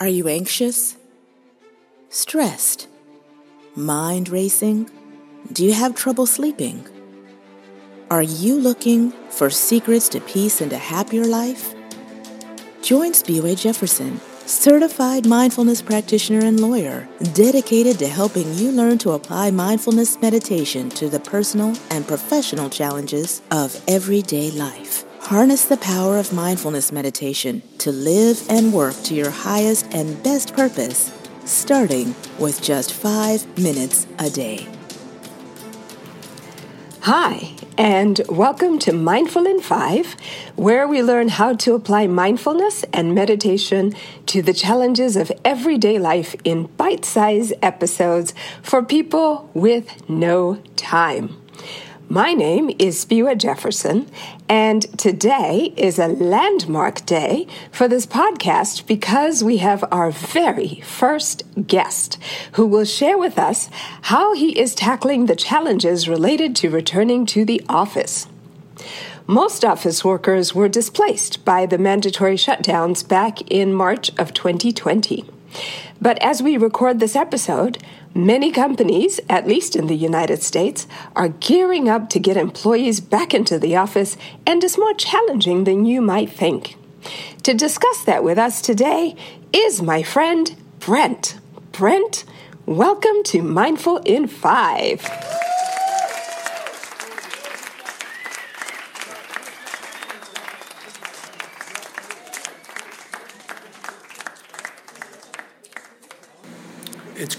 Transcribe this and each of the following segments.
Are you anxious? Stressed? Mind racing? Do you have trouble sleeping? Are you looking for secrets to peace and a happier life? Join Spiwe Jefferson, certified mindfulness practitioner and lawyer, dedicated to helping you learn to apply mindfulness meditation to the personal and professional challenges of everyday life. Harness the power of mindfulness meditation to live and work to your highest and best purpose, starting with just five minutes a day. Hi, and welcome to Mindful in Five, where we learn how to apply mindfulness and meditation to the challenges of everyday life in bite sized episodes for people with no time. My name is Spiwe Jefferson, and today is a landmark day for this podcast because we have our very first guest who will share with us how he is tackling the challenges related to returning to the office. Most office workers were displaced by the mandatory shutdowns back in March of 2020. But as we record this episode, many companies, at least in the United States, are gearing up to get employees back into the office, and it's more challenging than you might think. To discuss that with us today is my friend Brent. Brent, welcome to Mindful in Five.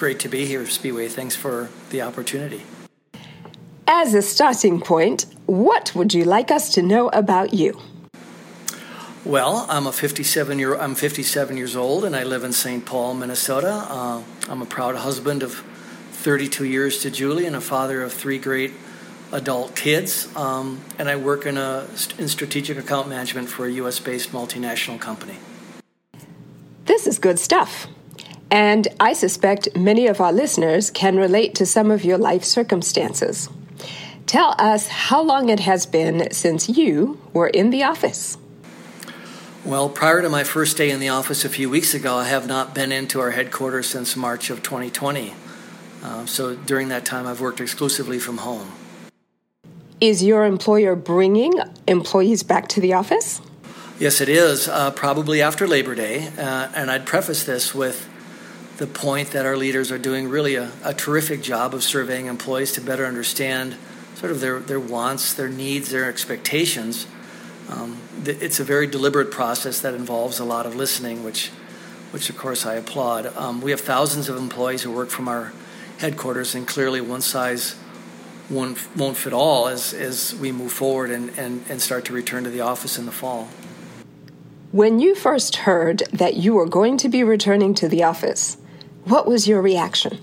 Great to be here, Spiwe. Thanks for the opportunity. As a starting point, what would you like us to know about you? Well, I'm a 57 year I'm 57 years old, and I live in St. Paul, Minnesota. Uh, I'm a proud husband of 32 years to Julie, and a father of three great adult kids. Um, and I work in a in strategic account management for a U.S. based multinational company. This is good stuff. And I suspect many of our listeners can relate to some of your life circumstances. Tell us how long it has been since you were in the office. Well, prior to my first day in the office a few weeks ago, I have not been into our headquarters since March of 2020. Uh, so during that time, I've worked exclusively from home. Is your employer bringing employees back to the office? Yes, it is, uh, probably after Labor Day. Uh, and I'd preface this with the point that our leaders are doing really a, a, terrific job of surveying employees to better understand sort of their, their wants, their needs, their expectations. Um, it's a very deliberate process that involves a lot of listening, which, which of course I applaud. Um, we have thousands of employees who work from our headquarters, and clearly one size won't, won't fit all as, as we move forward and, and, and start to return to the office in the fall. When you first heard that you were going to be returning to the office, what was your reaction?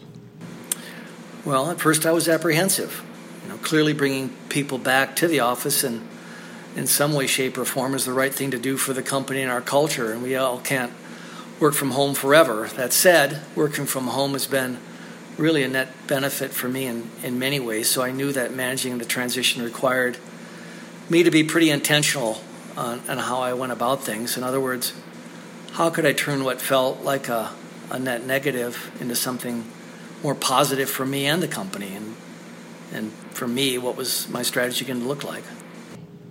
Well, at first I was apprehensive. You know, clearly bringing people back to the office and in some way, shape, or form is the right thing to do for the company and our culture, and we all can't work from home forever. That said, working from home has been really a net benefit for me in, in many ways, so I knew that managing the transition required me to be pretty intentional on, on how I went about things. In other words, how could I turn what felt like a a net negative into something more positive for me and the company and and for me what was my strategy going to look like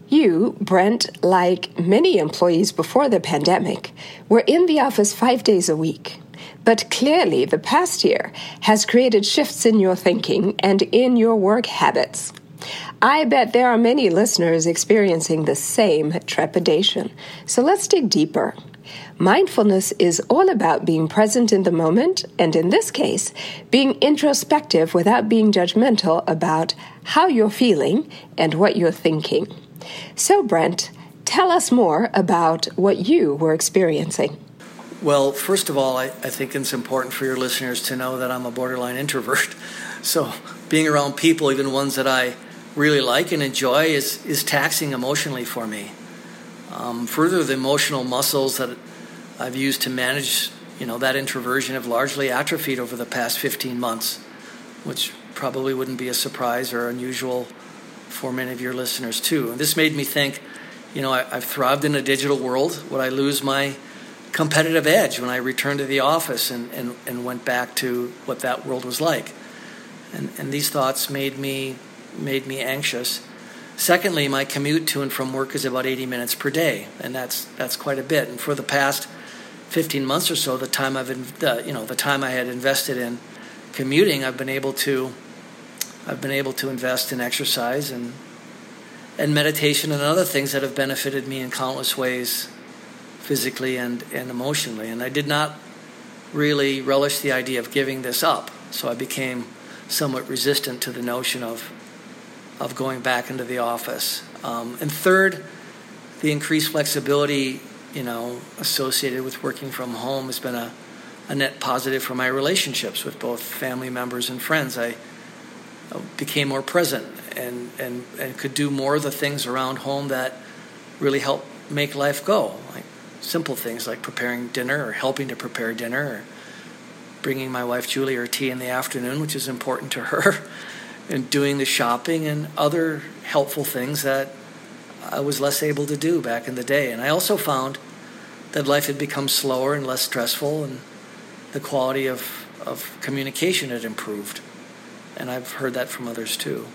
you brent like many employees before the pandemic were in the office 5 days a week but clearly the past year has created shifts in your thinking and in your work habits I bet there are many listeners experiencing the same trepidation. So let's dig deeper. Mindfulness is all about being present in the moment, and in this case, being introspective without being judgmental about how you're feeling and what you're thinking. So, Brent, tell us more about what you were experiencing. Well, first of all, I, I think it's important for your listeners to know that I'm a borderline introvert. So, being around people, even ones that I really like and enjoy, is, is taxing emotionally for me. Um, further, the emotional muscles that I've used to manage, you know, that introversion have largely atrophied over the past 15 months, which probably wouldn't be a surprise or unusual for many of your listeners too. And this made me think, you know, I, have thrived in a digital world. Would I lose my competitive edge when I returned to the office and, and, and went back to what that world was like. And, and these thoughts made me, made me anxious. Secondly, my commute to and from work is about 80 minutes per day, and that's, that's quite a bit. And for the past 15 months or so, the time I've you know the time I had invested in commuting, I've been able to I've been able to invest in exercise and and meditation and other things that have benefited me in countless ways physically and, and emotionally. And I did not really relish the idea of giving this up. So I became somewhat resistant to the notion of of going back into the office. Um, and third, the increased flexibility, you know, associated with working from home has been a, a net positive for my relationships with both family members and friends. I became more present and, and, and could do more of the things around home that really help make life go. Like simple things like preparing dinner or helping to prepare dinner or bringing my wife Julie her tea in the afternoon, which is important to her, and doing the shopping and other helpful things that I was less able to do back in the day. And I also found that life had become slower and less stressful, and the quality of, of communication had improved. And I've heard that from others too.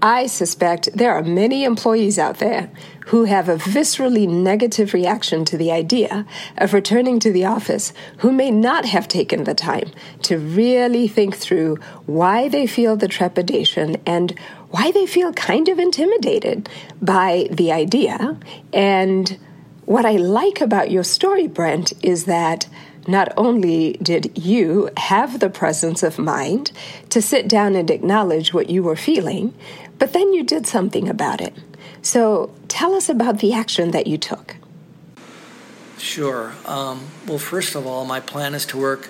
I suspect there are many employees out there who have a viscerally negative reaction to the idea of returning to the office who may not have taken the time to really think through why they feel the trepidation and why they feel kind of intimidated by the idea. And what I like about your story, Brent, is that not only did you have the presence of mind to sit down and acknowledge what you were feeling, but then you did something about it. So tell us about the action that you took. Sure. Um, well, first of all, my plan is to work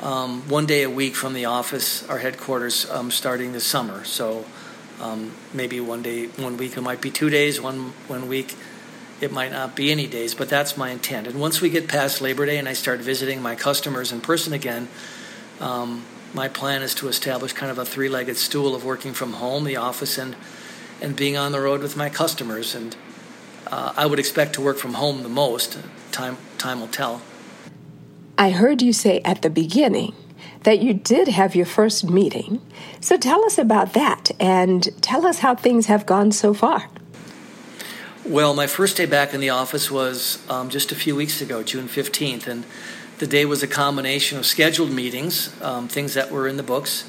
um, one day a week from the office, our headquarters, um, starting this summer. So um, maybe one day, one week it might be two days, one one week it might not be any days, but that's my intent. And once we get past Labor Day and I start visiting my customers in person again, um, my plan is to establish kind of a three-legged stool of working from home, the office, and and being on the road with my customers. And uh, I would expect to work from home the most. Time time will tell. I heard you say at the beginning that you did have your first meeting. So tell us about that and tell us how things have gone so far. Well, my first day back in the office was um, just a few weeks ago, June 15th, and the day was a combination of scheduled meetings, um, things that were in the books,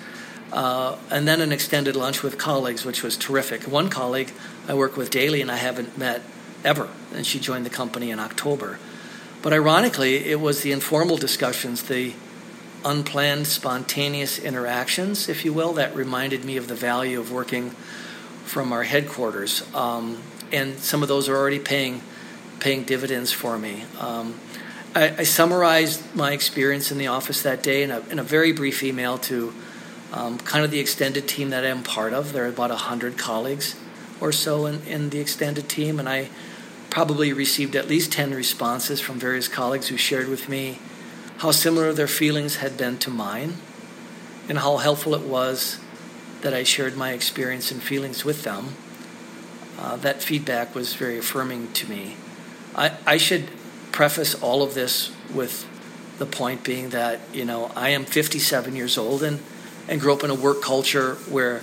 uh, and then an extended lunch with colleagues, which was terrific. One colleague I work with daily and I haven't met ever, and she joined the company in October. But ironically, it was the informal discussions, the unplanned, spontaneous interactions, if you will, that reminded me of the value of working from our headquarters. Um, and some of those are already paying paying dividends for me. Um, I, I, summarized my experience in the office that day in a, in a very brief email to um, kind of the extended team that I'm part of. There are about 100 colleagues or so in, in the extended team, and I probably received at least 10 responses from various colleagues who shared with me how similar their feelings had been to mine and how helpful it was that I shared my experience and feelings with them uh, that feedback was very affirming to me. I, I should preface all of this with the point being that, you know, I am 57 years old and, and grew up in a work culture where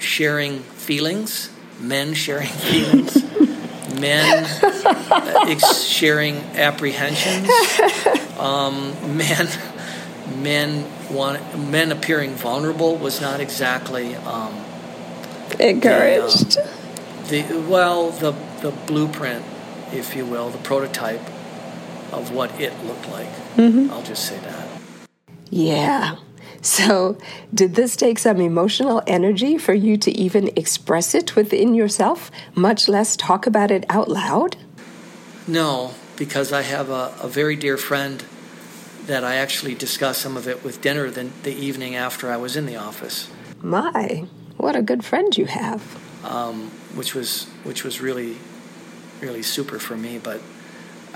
sharing feelings, men sharing feelings, men ex- sharing apprehensions, um, men men want men appearing vulnerable was not exactly um, encouraged. The, um, the well the the blueprint, if you will, the prototype of what it looked like. Mm-hmm. I'll just say that. Yeah. So, did this take some emotional energy for you to even express it within yourself, much less talk about it out loud? No, because I have a, a very dear friend that I actually discussed some of it with dinner the, the evening after I was in the office. My, what a good friend you have um, which was which was really really super for me. But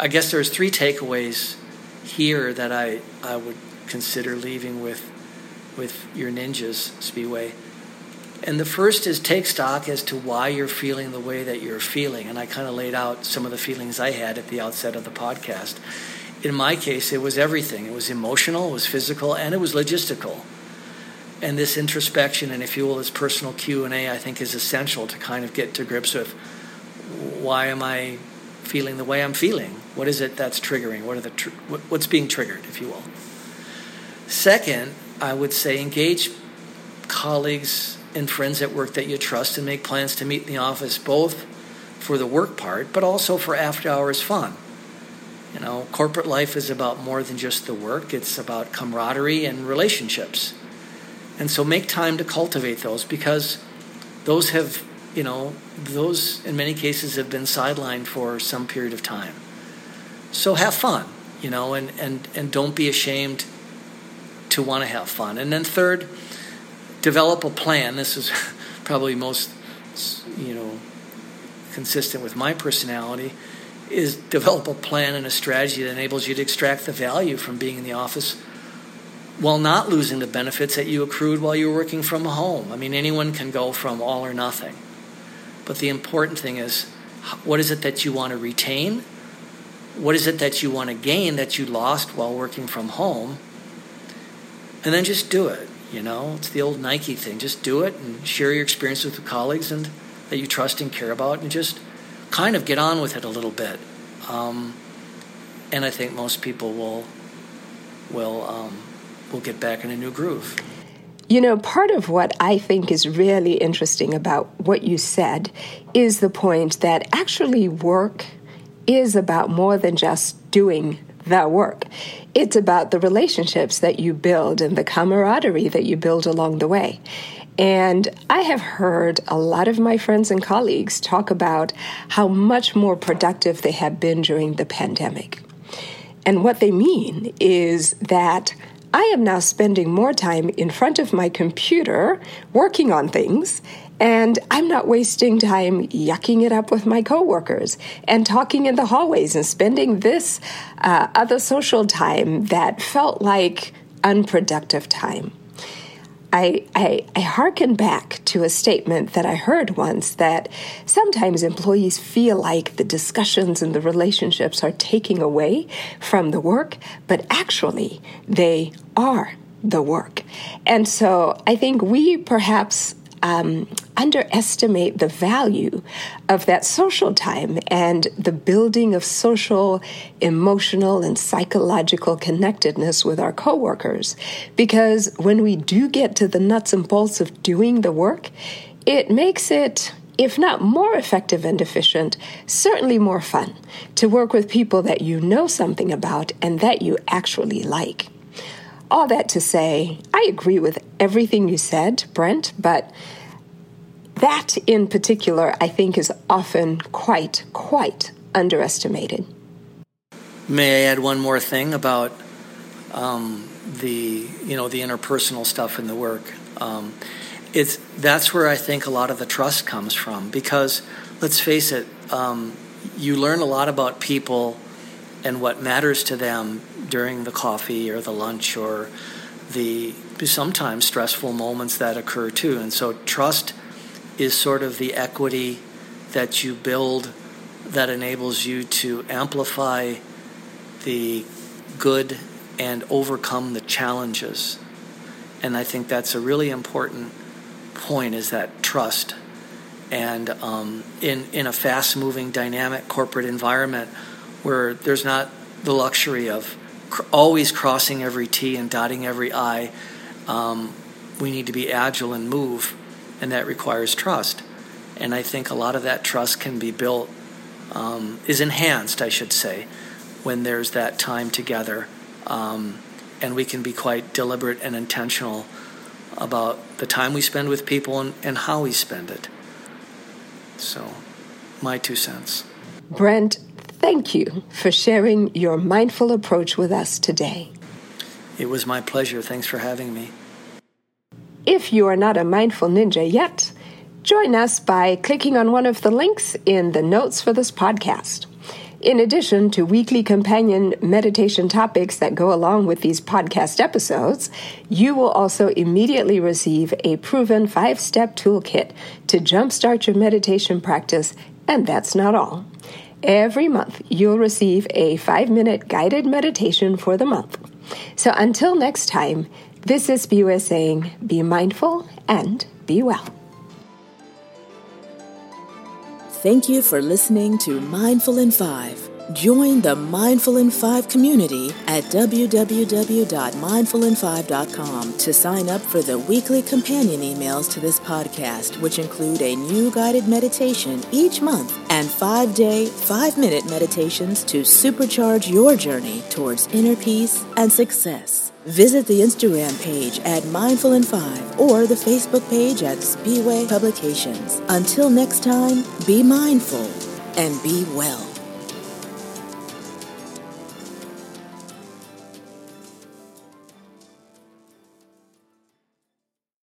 I guess there's three takeaways here that I I would consider leaving with with your ninjas Spiwe. And the first is take stock as to why you're feeling the way that you're feeling. And I kind of laid out some of the feelings I had at the outset of the podcast. In my case, it was everything. It was emotional, it was physical, and it was logistical. And this introspection and, if you will, this personal Q and A, I think, is essential to kind of get to grips with why am I feeling the way I'm feeling? What is it that's triggering? What are the tr- what's being triggered, if you will? Second, I would say engage colleagues and friends at work that you trust and make plans to meet in the office both for the work part but also for after hours fun. You know, corporate life is about more than just the work, it's about camaraderie and relationships. And so make time to cultivate those because those have, you know, those in many cases have been sidelined for some period of time. So have fun, you know, and, and, and don't be ashamed to want to have fun. And then third, develop a plan. This is probably most, you know, consistent with my personality. Is develop a plan and a strategy that enables you to extract the value from being in the office while not losing the benefits that you accrued while you were working from home. I mean, anyone can go from all or nothing. But the important thing is what is it that you want to retain? What is it that you want to gain that you lost while working from home? And then just do it. You know, it's the old Nike thing. Just do it and share your experience with colleagues and that you trust and care about, and just kind of get on with it a little bit. Um, and I think most people will will um, will get back in a new groove. You know, part of what I think is really interesting about what you said is the point that actually work is about more than just doing the work. It's about the relationships that you build and the camaraderie that you build along the way. And I have heard a lot of my friends and colleagues talk about how much more productive they have been during the pandemic. And what they mean is that I am now spending more time in front of my computer working on things and I'm not wasting time yucking it up with my coworkers and talking in the hallways and spending this uh, other social time that felt like unproductive time. I, I, I hearken back to a statement that I heard once that sometimes employees feel like the discussions and the relationships are taking away from the work, but actually they are the work. And so I think we perhaps um, underestimate the value of that social time and the building of social, emotional, and psychological connectedness with our coworkers. Because when we do get to the nuts and bolts of doing the work, it makes it if not more effective and efficient, certainly more fun to work with people that you know something about and that you actually like. All that to say, I agree with everything you said, Brent, but that in particular, I think, is often quite, quite underestimated. May I add one more thing about um, the, you know, the interpersonal stuff in the work? Um, it's that's where I think a lot of the trust comes from because let's face it, um, you learn a lot about people and what matters to them during the coffee or the lunch or the sometimes stressful moments that occur too. And so trust is sort of the equity that you build that enables you to amplify the good and overcome the challenges. And I think that's a really important point is that trust. And um, in, in a fast moving, dynamic corporate environment where there's not the luxury of cr- always crossing every T and dotting every I. Um, we need to be agile and move, and that requires trust. And I think a lot of that trust can be built, um, is enhanced, I should say, when there's that time together. Um, and we can be quite deliberate and intentional about the time we spend with people and, and how we spend it. So, my two cents. Brent, Thank you for sharing your mindful approach with us today. It was my pleasure. Thanks for having me. If you are not a mindful ninja yet, join us by clicking on one of the links in the notes for this podcast. In addition to weekly companion meditation topics that go along with these podcast episodes, you will also immediately receive a proven five step toolkit to jumpstart your meditation practice, and that's not all. Every month, you'll receive a five minute guided meditation for the month. So until next time, this is Spiwe saying, be mindful and be well. Thank you for listening to Mindful in 5. Join the Mindful in 5 community at www.mindfulin5.com to sign up for the weekly companion emails to this podcast, which include a new guided meditation each month and five day, five minute meditations to supercharge your journey towards inner peace and success. Visit the Instagram page at Mindful in 5 or the Facebook page at Spiwe Publications. Until next time, be mindful and be well.